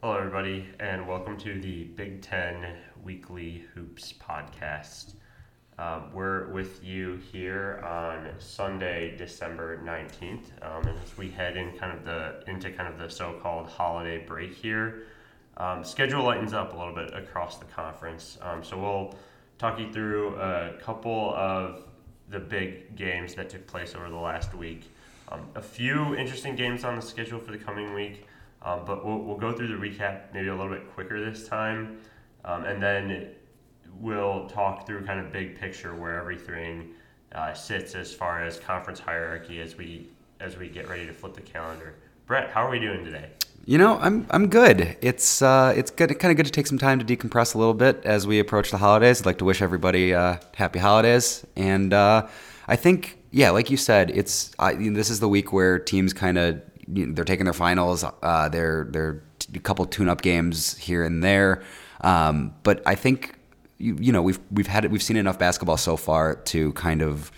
Hello, everybody, and welcome to the Big Ten Weekly Hoops podcast. Um, we're with you here on Sunday, December nineteenth, um, and as we head in kind of the into kind of the so-called holiday break here, um, schedule lightens up a little bit across the conference. Um, so we'll talk you through a couple of the big games that took place over the last week. Um, a few interesting games on the schedule for the coming week, um, but we'll, we'll go through the recap maybe a little bit quicker this time, um, and then we'll talk through kind of big picture where everything uh, sits as far as conference hierarchy as we as we get ready to flip the calendar. Brett, how are we doing today? You know, I'm I'm good. It's uh, it's good, kind of good to take some time to decompress a little bit as we approach the holidays. I'd like to wish everybody uh, happy holidays, and uh, I think, yeah, like you said, it's I, this is the week where teams kind of they're taking their finals. Uh, they're they're a couple tune-up games here and there, um, but I think you, you know we've we've had we've seen enough basketball so far to kind of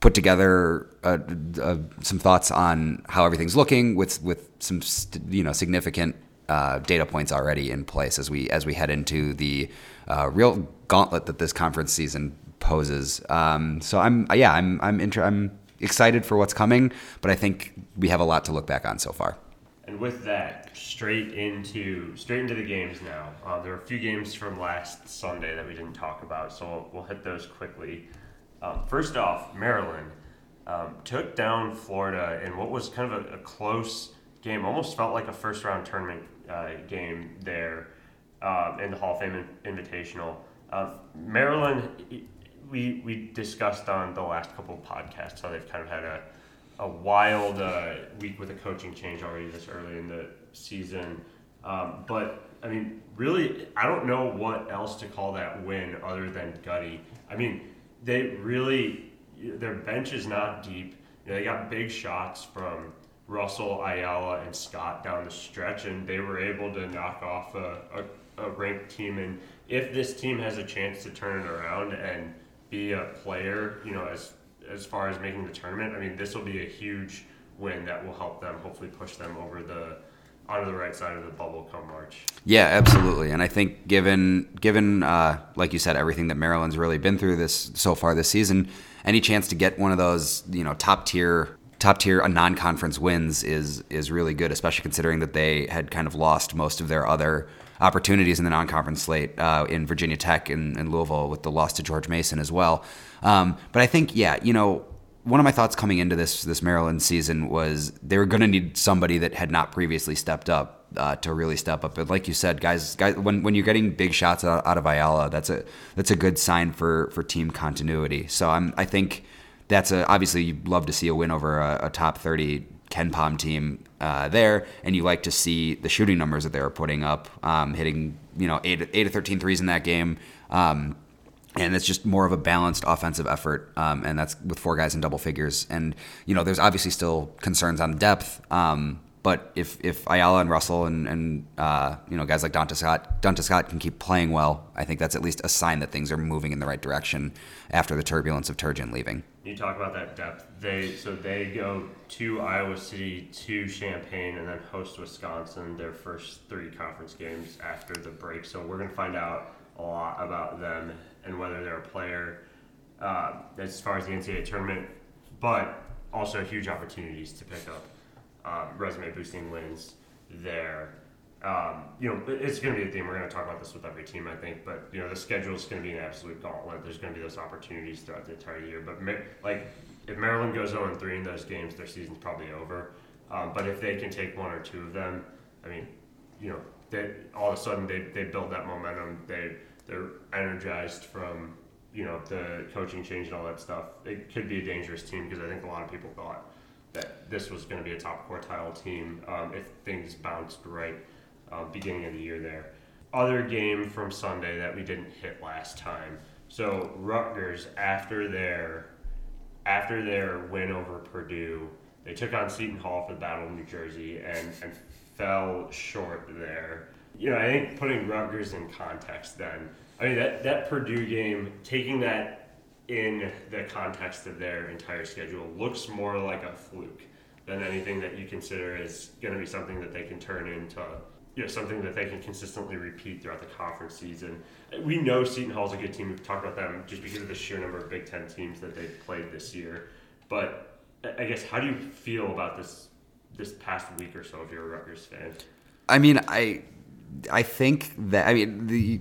put together uh, uh, some thoughts on how everything's looking with with some you know significant uh, data points already in place as we as we head into the uh, real gauntlet that this conference season poses. Um, so I'm yeah I'm I'm inter- I'm excited for what's coming, but I think we have a lot to look back on so far. And with that, straight into straight into the games now. Uh, there are a few games from last Sunday that we didn't talk about, so we'll, we'll hit those quickly. Um, first off, Maryland um, took down Florida in what was kind of a, a, close game. Almost felt like a first round tournament uh, game there uh, in the Hall of Fame Invitational. Uh, Maryland, we we discussed on the last couple of podcasts how they've kind of had a a wild uh, week with a coaching change already this early in the season. Um, but I mean, really, I don't know what else to call that win other than gutty. I mean, they really their bench is not deep. You know, they got big shots from Russell, Ayala, and Scott down the stretch, and they were able to knock off a, a, a ranked team. And if this team has a chance to turn it around and be a player, you know, as as far as making the tournament, I mean, this will be a huge win that will help them hopefully push them over the onto the right side of the bubble come March. Yeah, absolutely. And I think given given uh, like you said, everything that Maryland's really been through this so far this season, any chance to get one of those you know top tier top tier non-conference wins is is really good, especially considering that they had kind of lost most of their other opportunities in the non-conference slate uh, in Virginia Tech and, and, Louisville with the loss to George Mason as well. Um, but I think yeah, you know one of my thoughts coming into this this Maryland season was they were going to need somebody that had not previously stepped up uh, to really step up. But like you said, guys, guys, when, when you're getting big shots out, out, of Ayala, that's a that's a good sign for for team continuity. So I'm I think that's a obviously you'd love to see a win over a, a top 30 KenPom team uh, there, and you like to see the shooting numbers that they were putting up, um, hitting you know eight eight to 13 threes in that game. Um, and it's just more of a balanced offensive effort, um, and that's with four guys in double figures. And you know, there's obviously still concerns on depth, um, but if if Ayala and Russell and and uh, you know guys like Donta Scott, Donta Scott can keep playing well, I think that's at least a sign that things are moving in the right direction after the turbulence of Turgeon leaving. You talk about that depth. They so they go to Iowa City, to Champaign, and then host Wisconsin their first three conference games after the break. So we're gonna find out a lot about them and whether they're a player uh, as far as the NCAA tournament, but also huge opportunities to pick up um, resume boosting wins there. Um, you know, it's going to be a theme. We're going to talk about this with every team, I think. But you know, the schedule is going to be an absolute gauntlet. There's going to be those opportunities throughout the entire year. But like, if Maryland goes 0 3 in those games, their season's probably over. Um, but if they can take one or two of them, I mean, you know, they, all of a sudden they, they build that momentum. They they're energized from you know the coaching change and all that stuff. It could be a dangerous team because I think a lot of people thought that this was going to be a top quartile team um, if things bounced right uh, beginning of the year there. Other game from Sunday that we didn't hit last time. So Rutgers after their after their win over Purdue, they took on Seton Hall for the Battle of New Jersey and, and fell short there you know, I think putting Rutgers in context then, I mean, that, that Purdue game, taking that in the context of their entire schedule, looks more like a fluke than anything that you consider is going to be something that they can turn into you know, something that they can consistently repeat throughout the conference season. We know Seton Hall's a good team. We've talked about them just because of the sheer number of Big Ten teams that they've played this year. But I guess how do you feel about this this past week or so if you're a Rutgers fan? I mean, I I think that I mean the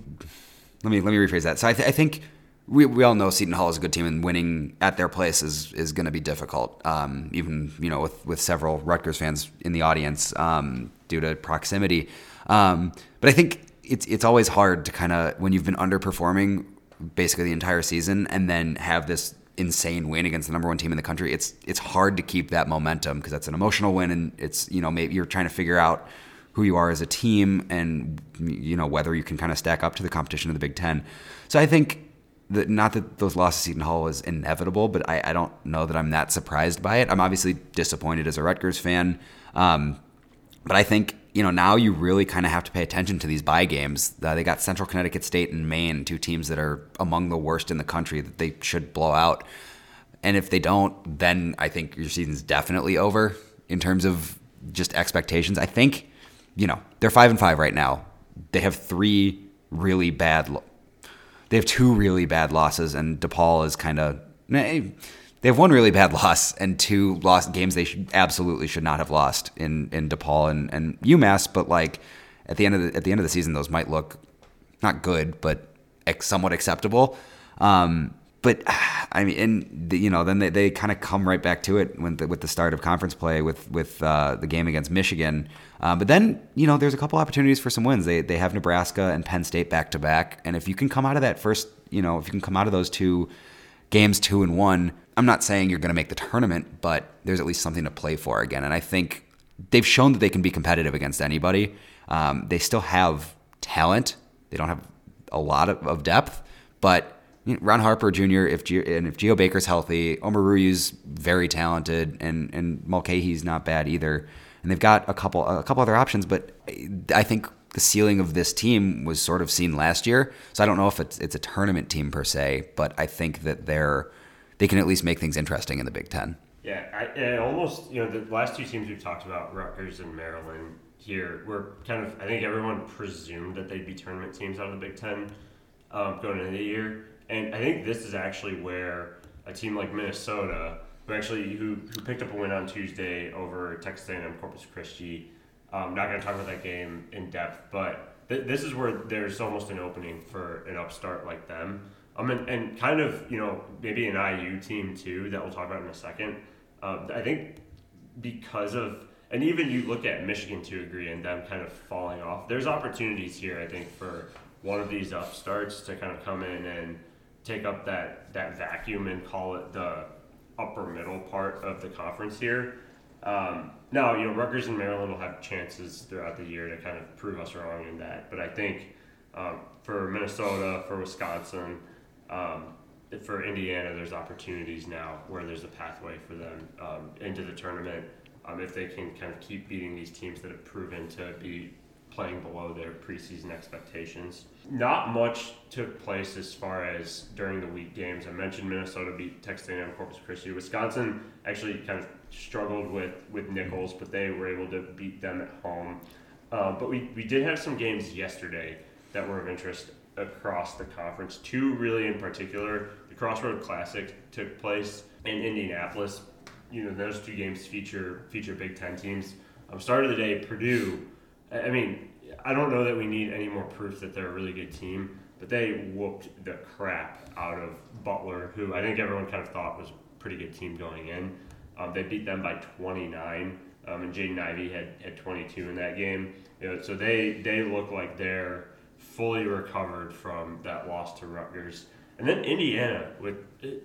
let me let me rephrase that. So I, th- I think we, we all know Seton Hall is a good team, and winning at their place is is going to be difficult. Um, even you know with with several Rutgers fans in the audience um, due to proximity. Um, but I think it's it's always hard to kind of when you've been underperforming basically the entire season and then have this insane win against the number one team in the country. It's it's hard to keep that momentum because that's an emotional win, and it's you know maybe you're trying to figure out who you are as a team and you know whether you can kind of stack up to the competition of the Big Ten. So I think that not that those losses to Seton Hall was inevitable, but I, I, don't know that I'm that surprised by it. I'm obviously disappointed as a Rutgers fan, um, but I think you know now you really kind of have to pay attention to these bye games. Uh, they got Central Connecticut State and Maine, two teams that are among the worst in the country that they should blow out. And if they don't, then I think your season's definitely over in terms of just expectations. I think you know, they're five and five right now. They have three really bad. They have two really bad losses, and DePaul is kind of. They have one really bad loss and two lost games they should absolutely should not have lost in in DePaul and, and UMass. But like at the end of the at the end of the season, those might look not good, but somewhat acceptable. Um, but I mean, and the, you know, then they, they kind of come right back to it the, with the start of conference play with with uh, the game against Michigan. Um, but then you know, there's a couple opportunities for some wins. They they have Nebraska and Penn State back to back, and if you can come out of that first, you know, if you can come out of those two games two and one, I'm not saying you're going to make the tournament, but there's at least something to play for again. And I think they've shown that they can be competitive against anybody. Um, they still have talent. They don't have a lot of, of depth, but Ron Harper Jr. If and if Geo Baker's healthy, Omoruyi's very talented, and and Mulcahy's not bad either. And they've got a couple a couple other options, but I think the ceiling of this team was sort of seen last year. So I don't know if it's it's a tournament team per se, but I think that they're they can at least make things interesting in the Big Ten. Yeah, I almost you know the last two teams we've talked about, Rutgers and Maryland. Here, were kind of I think everyone presumed that they'd be tournament teams out of the Big Ten um, going into the year and I think this is actually where a team like Minnesota, who actually who, who picked up a win on Tuesday over Texas A&M Corpus Christi. I'm not going to talk about that game in depth, but th- this is where there's almost an opening for an upstart like them. Um, and, and kind of, you know, maybe an IU team too that we'll talk about in a second. Um, I think because of, and even you look at Michigan to agree and them kind of falling off, there's opportunities here, I think, for one of these upstarts to kind of come in and take up that that vacuum and call it the upper middle part of the conference here. Um, now, you know, Rutgers and Maryland will have chances throughout the year to kind of prove us wrong in that. But I think um, for Minnesota, for Wisconsin, um, for Indiana, there's opportunities now where there's a pathway for them um, into the tournament um, if they can kind of keep beating these teams that have proven to be playing below their preseason expectations. Not much took place as far as during the week games. I mentioned Minnesota beat Texas A&M Corpus Christi. Wisconsin actually kind of struggled with, with Nicholls, but they were able to beat them at home. Uh, but we, we did have some games yesterday that were of interest across the conference. Two really in particular. The Crossroad Classic took place in Indianapolis. You know, those two games feature feature Big Ten teams. Um, start of the day, Purdue I mean, I don't know that we need any more proof that they're a really good team, but they whooped the crap out of Butler, who I think everyone kind of thought was a pretty good team going in. Um, they beat them by 29, um, and Jaden Ivey had, had 22 in that game. You know, so they, they look like they're fully recovered from that loss to Rutgers. And then Indiana with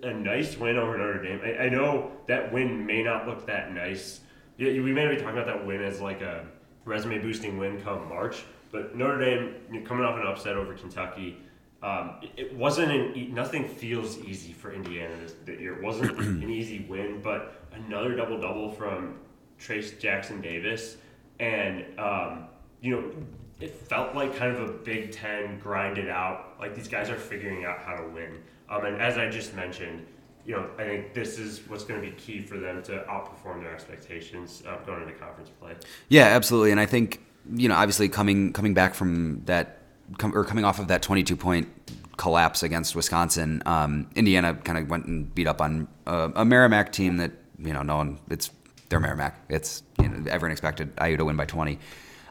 a nice win over Notre Dame. I, I know that win may not look that nice. Yeah, we may be talking about that win as like a resume boosting win come March. But Notre Dame coming off an upset over Kentucky, um, it wasn't an nothing feels easy for Indiana this, this year. It wasn't an easy win, but another double double from Trayce Jackson Davis, and um, you know it felt like kind of a Big Ten grinded out. Like these guys are figuring out how to win. Um, and as I just mentioned, you know, I think this is what's going to be key for them to outperform their expectations uh, going into conference play. Yeah, absolutely. And I think you know, obviously coming coming back from that, or coming off of that 22 point collapse against Wisconsin, um, Indiana kind of went and beat up on a, a Merrimack team that you know no one it's they're Merrimack. It's you know, everyone expected IU to win by 20.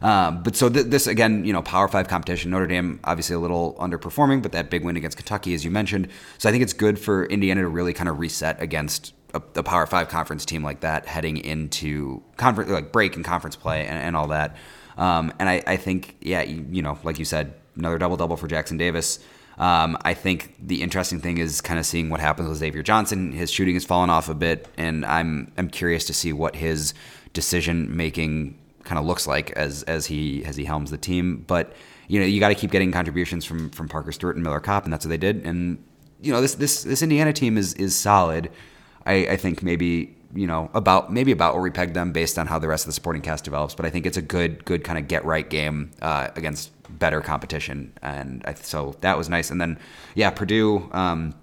Um, but so th- this again, you know, Power Five competition. Notre Dame obviously a little underperforming, but that big win against Kentucky, as you mentioned. So I think it's good for Indiana to really kind of reset against a, a Power Five conference team like that, heading into conference like break and conference play and, and all that. Um, and I, I think, yeah, you, you know, like you said, another double double for Jackson Davis. Um, I think the interesting thing is kind of seeing what happens with Xavier Johnson. His shooting has fallen off a bit, and I'm I'm curious to see what his decision making kind of looks like as as he as he helms the team. But you know, you got to keep getting contributions from from Parker Stewart and Miller Kopp, and that's what they did. And you know, this this this Indiana team is is solid. I, I think maybe you know about maybe about where we pegged them based on how the rest of the supporting cast develops. But I think it's a good good kind of get right game uh, against better competition, and I, so that was nice. And then yeah, Purdue. Um,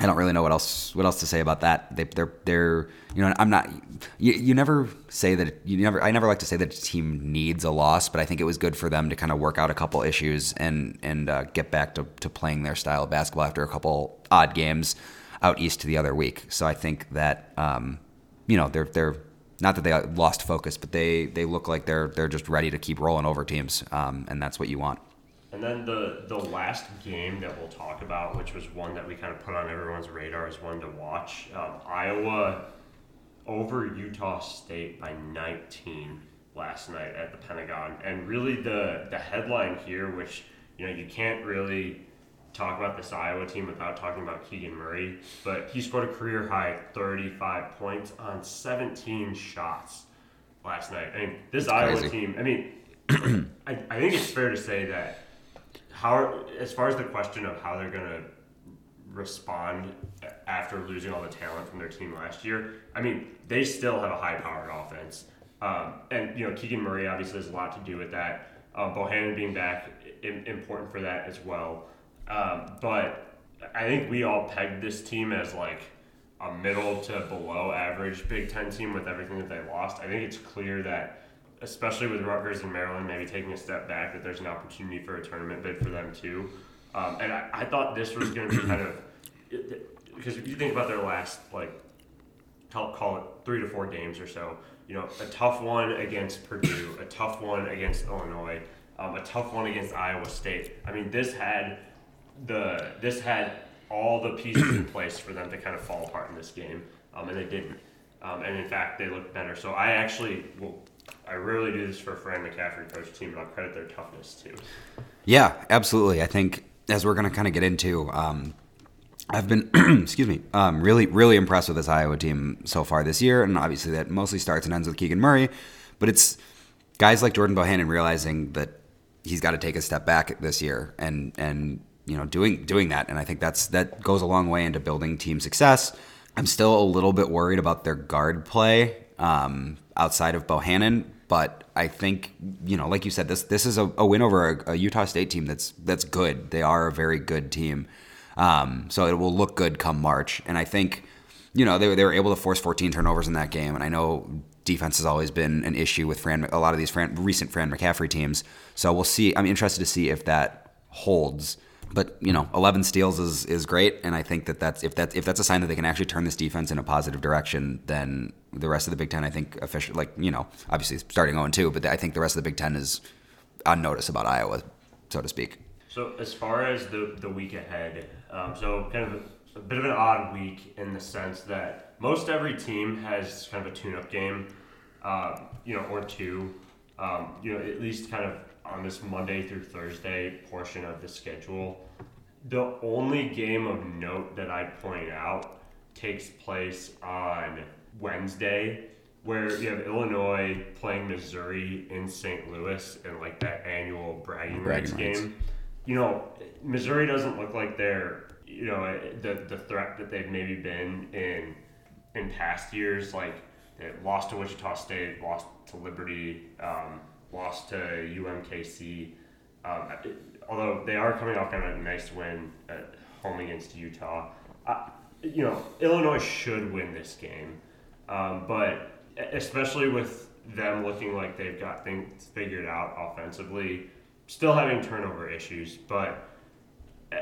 I don't really know what else what else to say about that. They, they're they're you know I'm not you, you never say that you never I never like to say that a team needs a loss, but I think it was good for them to kind of work out a couple issues and and uh, get back to, to playing their style of basketball after a couple odd games out east to the other week. So I think that um, you know they're they're not that they lost focus, but they they look like they're they're just ready to keep rolling over teams, um, and that's what you want. And then the the last game that we'll talk about, which was one that we kind of put on everyone's radar as one to watch, um, Iowa over Utah State by 19 last night at the Pentagon. And really the the headline here, which you know you can't really talk about this Iowa team without talking about Keegan Murray, but he scored a career high 35 points on 17 shots last night. I mean, this That's Iowa crazy. team. I mean, I, I think it's fair to say that how as far as the question of how they're going to respond after losing all the talent from their team last year, I mean, they still have a high-powered offense, um, and you know Keegan Murray obviously has a lot to do with that. Um, Bohannon being back important for that as well, um, but I think we all pegged this team as like a middle to below average Big Ten team with everything that they lost. I think it's clear that especially with Rutgers and Maryland maybe taking a step back, that there's an opportunity for a tournament bid for them too. Um, and I, I thought this was going to be kind of because if you think about their last like call, call it three to four games or so, you know, a tough one against Purdue, a tough one against Illinois, um, a tough one against Iowa State. I mean, this had the this had all the pieces in place for them to kind of fall apart in this game, um, and they didn't. Um, and in fact, they looked better. So I actually will. I rarely do this for a Fran McCaffery coach team, but I'll credit their toughness too. Yeah, absolutely. I think as we're going to kind of get into, um, I've been, excuse me, um, really, really impressed with this Iowa team so far this year, and obviously that mostly starts and ends with Keegan Murray, but it's guys like Jordan Bohannon realizing that he's got to take a step back this year and and you know doing doing that, and I think that's that goes a long way into building team success. I'm still a little bit worried about their guard play um, outside of Bohannon, but I think you know, like you said, this this is a, a win over a, a Utah State team that's that's good. They are a very good team, um, so it will look good come March. And I think you know they they were able to force 14 turnovers in that game, and I know defense has always been an issue with Fran, a lot of these Fran, recent Fran McCaffery teams. So we'll see. I'm interested to see if that holds. But you know, 11 steals is, is great, and I think that that's if that if that's a sign that they can actually turn this defense in a positive direction, then the rest of the Big Ten, I think, officially, like you know, obviously starting 0 2, but I think the rest of the Big Ten is on notice about Iowa, so to speak. So as far as the the week ahead, um, so kind of a, a bit of an odd week in the sense that most every team has kind of a tune-up game, um, you know, or two, um, you know, at least kind of on this Monday through Thursday portion of the schedule. The only game of note that I point out takes place on Wednesday, where you have Illinois playing Missouri in St. Louis in like that annual bragging, rights Bragging rights. game. You know, Missouri doesn't look like they're you know the the threat that they've maybe been in in past years. Like they lost to Wichita State, lost to Liberty, um, lost to UMKC. Um, it- although they are coming off kind of a nice win at home against Utah. Uh, you know, Illinois should win this game, um, but especially with them looking like they've got things figured out offensively, still having turnover issues, but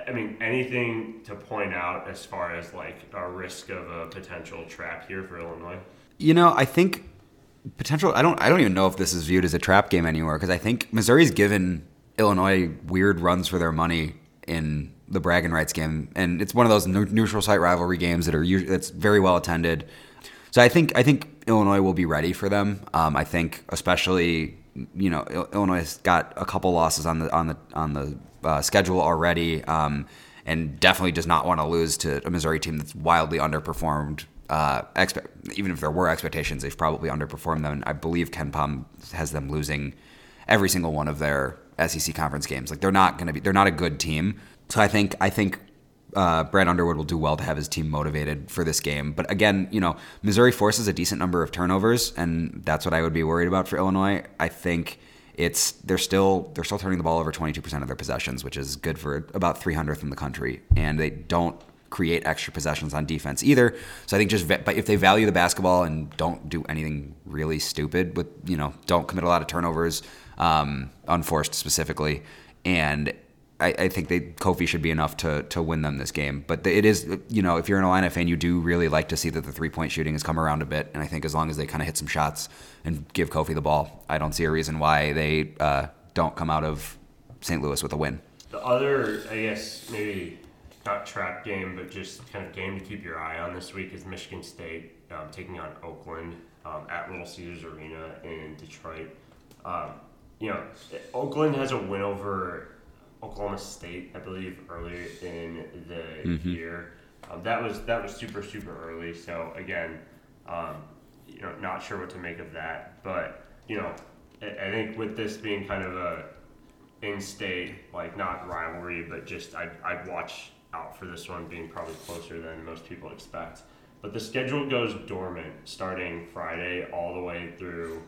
I mean, anything to point out as far as like a risk of a potential trap here for Illinois? You know, I think potential. I don't. I don't even know if this is viewed as a trap game anymore because I think Missouri's given Illinois weird runs for their money in the bragging rights game, and it's one of those neutral site rivalry games that are that's very well attended. So I think I think Illinois will be ready for them. Um, I think especially you know Illinois got a couple losses on the on the on the uh, schedule already, um, and definitely does not want to lose to a Missouri team that's wildly underperformed. Uh, expect, even if there were expectations, they've probably underperformed them. And I believe KenPom has them losing every single one of their SEC conference games. Like they're not going to be, they're not a good team. So I think I think uh, Brad Underwood will do well to have his team motivated for this game. But again, you know, Missouri forces a decent number of turnovers, and that's what I would be worried about for Illinois. I think it's they're still they're still turning the ball over 22% of their possessions, which is good for about 300th in the country, and they don't create extra possessions on defense either. So I think just but if they value the basketball and don't do anything really stupid with you know don't commit a lot of turnovers, um, unforced specifically, and I, I, think they Kofi should be enough to to win them this game. But it is, you know, if you're an Illini fan, you do really like to see that the three point shooting has come around a bit. And I think as long as they kind of hit some shots and give Kofi the ball, I don't see a reason why they uh, don't come out of St. Louis with a win. The other, I guess, maybe not trap game, but just kind of game to keep your eye on this week is Michigan State um, taking on Oakland um, at Little Caesars Arena in Detroit. Um, you know, Oakland has a win over Oklahoma State, I believe, earlier in the mm-hmm. year. Um, that was that was super super early. So again, um, you know, not sure what to make of that. But you know, I, I think with this being kind of a in-state, like not rivalry, but just I'd, I'd watch out for this one being probably closer than most people expect. But the schedule goes dormant starting Friday all the way through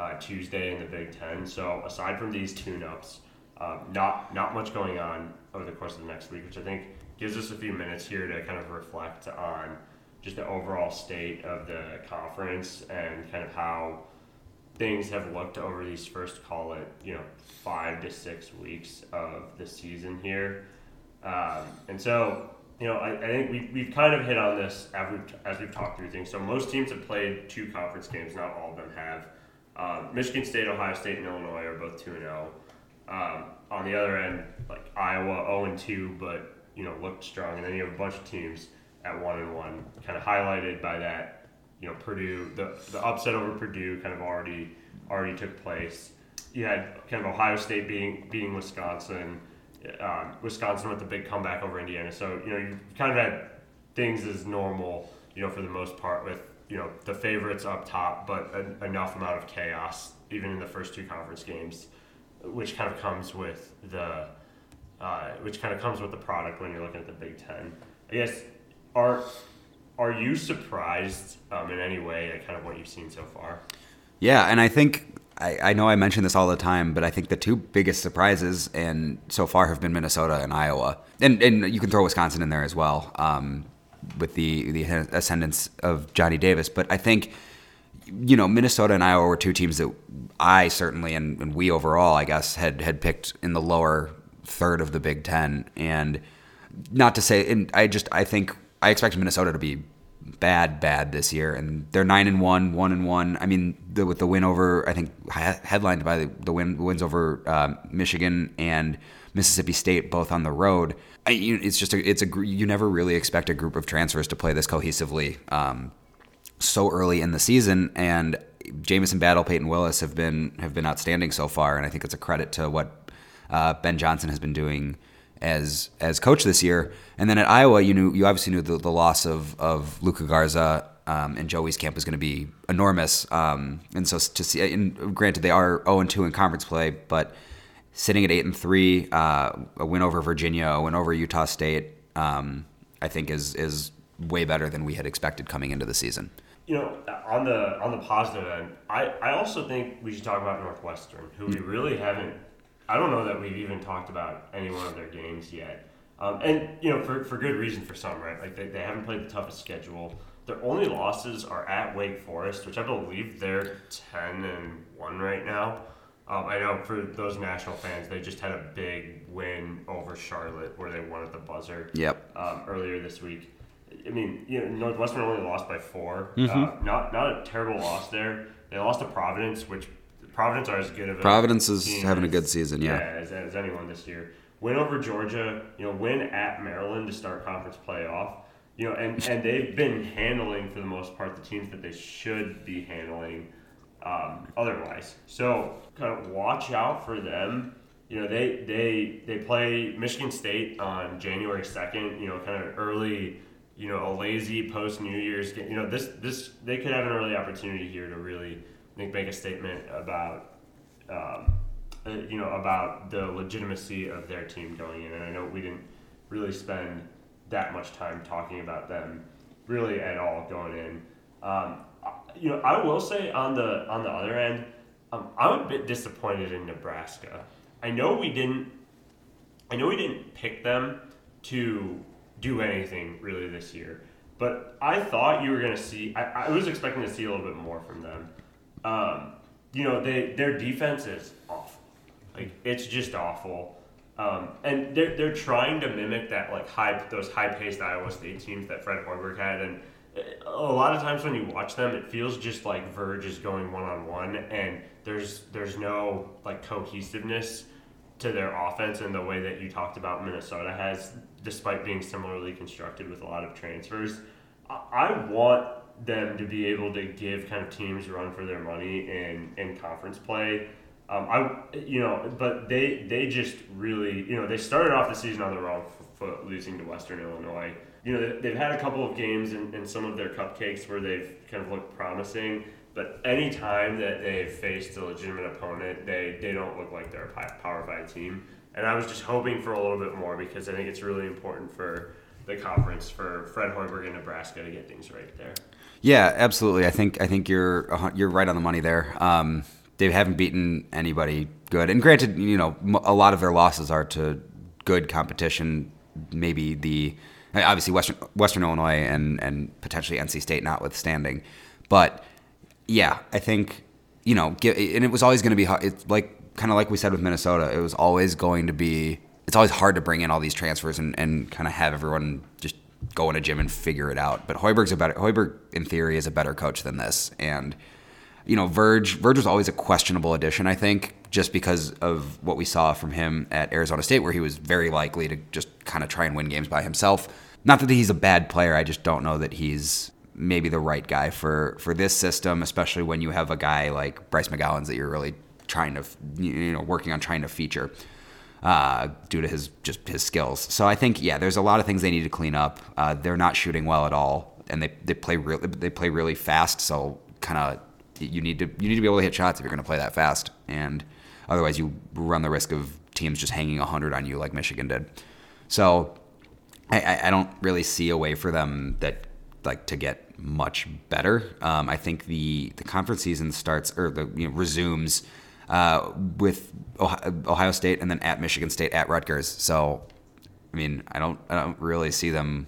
uh, Tuesday in the Big Ten. So aside from these tune-ups um, not not much going on over the course of the next week, which I think gives us a few minutes here to kind of reflect on just the overall state of the conference and kind of how things have looked over these first call it you know five to six weeks of the season here. Um, and so you know I, I think we, we've kind of hit on this as we've, as we've talked through things. So most teams have played two conference games. Not all of them have um, michigan state ohio state and illinois are both 2-0 um, on the other end, like Iowa 0 and 2, but you know looked strong, and then you have a bunch of teams at one and one, kind of highlighted by that. You know, Purdue, the the upset over Purdue, kind of already already took place. You had kind of Ohio State beating beating Wisconsin, um, Wisconsin with the big comeback over Indiana. So you know you kind of had things as normal, you know, for the most part with you know the favorites up top, but a, enough amount of chaos even in the first two conference games which kind of comes with the uh, which kind of comes with the product when you're looking at the Big Ten. I guess are are you surprised um, in any way at kind of what you've seen so far? Yeah, and I think I, I know I mention this all the time, but I think the two biggest surprises and so far have been Minnesota and Iowa, and and you can throw Wisconsin in there as well um, with the the ascendance of Johnny Davis. But I think you know, Minnesota and Iowa were two teams that I certainly and, and, we overall, I guess, had had picked in the lower third of the Big Ten. And not to say, and I just I think I expect Minnesota to be bad, bad this year, and they're nine and one, one and one. I mean, the, with the win over, I think headlined by the, the win wins over uh, Michigan and Mississippi State, both on the road. I, it's just a, it's a you never really expect a group of transfers to play this cohesively. Um, so early in the season, and Jamison Battle, Payton Willis have been have been outstanding so far, and I think it's a credit to what uh, Ben Johnson has been doing as as coach this year. And then at Iowa, you knew you obviously knew the, the loss of of Luka Garza um, and Joe Wieskamp was going to be enormous. Um, and so to see, and granted they are zero oh and two in conference play, but sitting at eight and three, uh, a win over Virginia, a win over Utah State, um, I think is is way better than we had expected coming into the season you know, on the on the positive end, I, I also think we should talk about Northwestern, who we really haven't. I don't know that we've even talked about any one of their games yet, um, and you know, for, for good reason for some, right? Like they, they haven't played the toughest schedule. their only losses are at Wake Forest, which I believe they're ten and one right now. Um, I know for those national fans, they just had a big win over Charlotte where they won at the buzzer. Yep. Um, earlier this week. I mean, you know, Northwestern only lost by 4 Mm-hmm. Uh, not not a terrible loss there. They lost to Providence, which Providence are as good of a Providence is having a good season, yeah. as, as anyone this year. Win over Georgia, you know, win at Maryland to start conference playoff. You know, and, and they've been handling for the most part the teams that they should be handling um, otherwise. So kind of watch out for them. You know, they they they play Michigan State on January second. You know, kind of early. You know, a lazy post New Year's. game. You know, this this they could have an early opportunity here to really make make a statement about um, uh, you know, about the legitimacy of their team going in. And I know we didn't really spend that much time talking about them really at all going in. Um, you know, I will say on the on the other end, um, I'm a bit disappointed in Nebraska. I know we didn't. I know we didn't pick them to do anything really this year, but I thought you were going to see. I, I was expecting to see a little bit more from them. Um, you know, they their defense is awful. Like it's just awful. Um, and they're, they're trying to mimic that like high those high paced Iowa State teams that Fred Hoiberg had, and a lot of times when you watch them, it feels just like Verge is going one on one, and there's there's no like cohesiveness to their offense in the way that you talked about Minnesota has, despite being similarly constructed with a lot of transfers. I, I want them to be able to give kind of teams run for their money in, in conference play. Um, I you know, but they they just really you know they started off the season on the wrong foot, losing to Western Illinois. You know they- they've had a couple of games in, in some of their cupcakes where they've kind of looked promising, but any time that they've faced a legitimate opponent, they they don't look like they're a Power Five team. And I was just hoping for a little bit more because I think it's really important for the conference for Fred Hoiberg and Nebraska to get things right there. Yeah, absolutely. I think I think you're you're right on the money there. Um, they haven't beaten anybody good, and granted, you know, a lot of their losses are to good competition. Maybe the obviously Western Western Illinois and and potentially NC State notwithstanding, but yeah, I think you know, and it was always going to be. It's like kind of like we said with Minnesota. It was always going to be. It's always hard to bring in all these transfers and, and kind of have everyone just go in a gym and figure it out. But Hoiberg's a better Hoiberg in theory is a better coach than this, and you know, Verge Verge was always a questionable addition. I think just because of what we saw from him at Arizona State, where he was very likely to just kind of try and win games by himself. Not that he's a bad player. I just don't know that he's maybe the right guy for for this system, especially when you have a guy like Bryce McGowens that you're really trying to you know working on trying to feature uh, due to his just his skills. So I think yeah, there's a lot of things they need to clean up. Uh, they're not shooting well at all, and they they play real they play really fast. So kind of you need to you need to be able to hit shots if you're going to play that fast, and otherwise you run the risk of teams just hanging hundred on you like Michigan did. So I, I, don't really see a way for them that like to get much better. Um, I think the the conference season starts or the you know resumes uh, with Ohio, State and then at Michigan State at Rutgers. So I mean I don't I don't really see them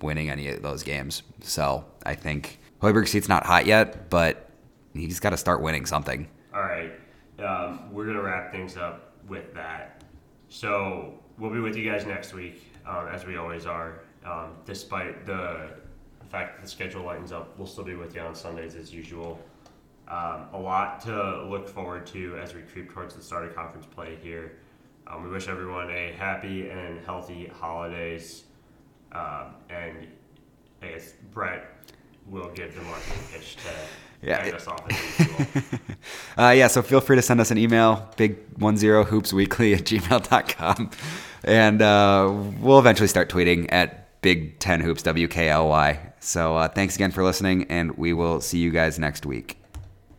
winning any of those games. So I think Hoiberg's seat's not hot yet, but he's got to start winning something. All right, um, we're gonna wrap things up with that. So we'll be with you guys next week, um, as we always are. Um, despite the fact that the schedule lightens up, we'll still be with you on Sundays as usual. Um, a lot to look forward to as we creep towards the start of conference play here. Um, we wish everyone a happy and healthy holidays. Um, and I guess Brett will give the marketing pitch to Yeah. end us off as usual. Uh, yeah, so feel free to send us an email, big10hoopsweekly at gmail.com. And uh, we'll eventually start tweeting at Big 10 Hoops WKLY. So uh, thanks again for listening, and we will see you guys next week.